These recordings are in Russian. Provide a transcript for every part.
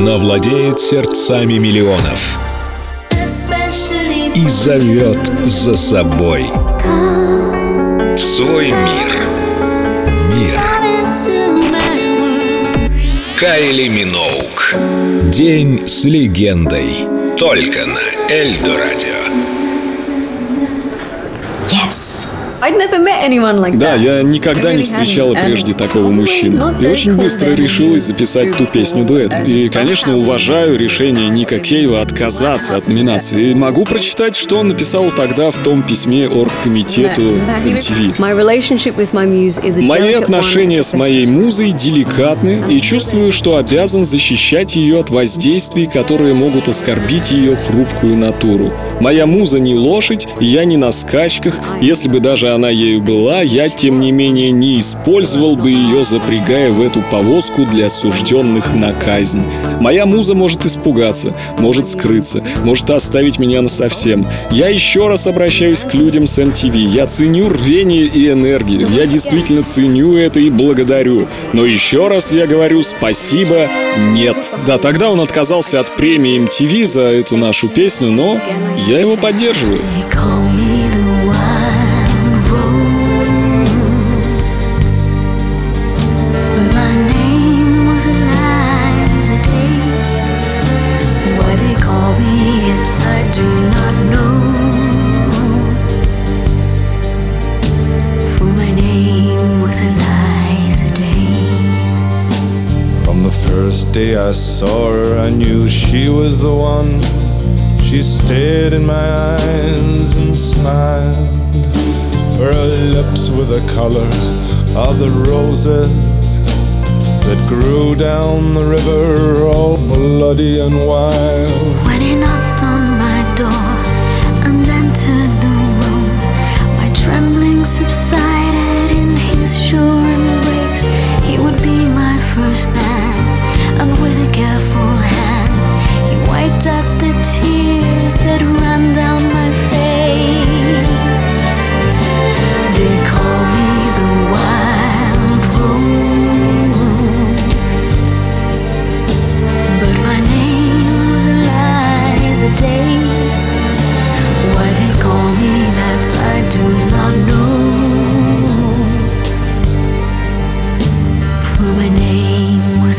Она владеет сердцами миллионов и зовет за собой в свой мир. Мир. Кайли Миноук. День с легендой. Только на Эльдо Радио. Да, я никогда не встречала прежде такого мужчину. И очень быстро решилась записать ту песню дуэтом. И, конечно, уважаю решение Ника Кейва отказаться от номинации. И могу прочитать, что он написал тогда в том письме оргкомитету MTV. Мои отношения с моей музой деликатны и чувствую, что обязан защищать ее от воздействий, которые могут оскорбить ее хрупкую натуру. Моя муза не лошадь, я не на скачках. Если бы даже она ею была, я, тем не менее, не использовал бы ее, запрягая в эту повозку для осужденных на казнь. Моя муза может испугаться, может скрыться, может оставить меня насовсем. Я еще раз обращаюсь к людям с MTV. Я ценю рвение и энергию. Я действительно ценю это и благодарю. Но еще раз я говорю спасибо, нет. Да, тогда он отказался от премии MTV за эту нашу песню, но я его поддерживаю. First day I saw her, I knew she was the one. She stared in my eyes and smiled. For her lips were the color of the roses that grew down the river, all bloody and wild. When he knocked on my door and entered the room, my trembling subsided in his sure embrace. He would be my first man,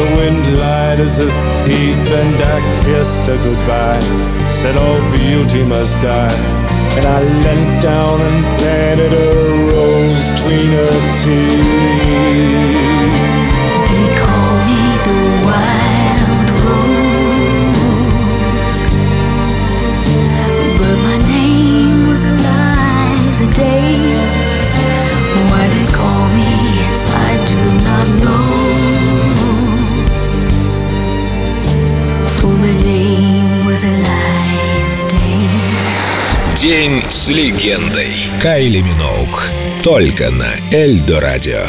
the wind lied as a thief, and I kissed her goodbye. Said all beauty must die. And I leant down and planted a rose between her teeth. День с легендой. Кайли Миноук. Только на Эльдо Радио.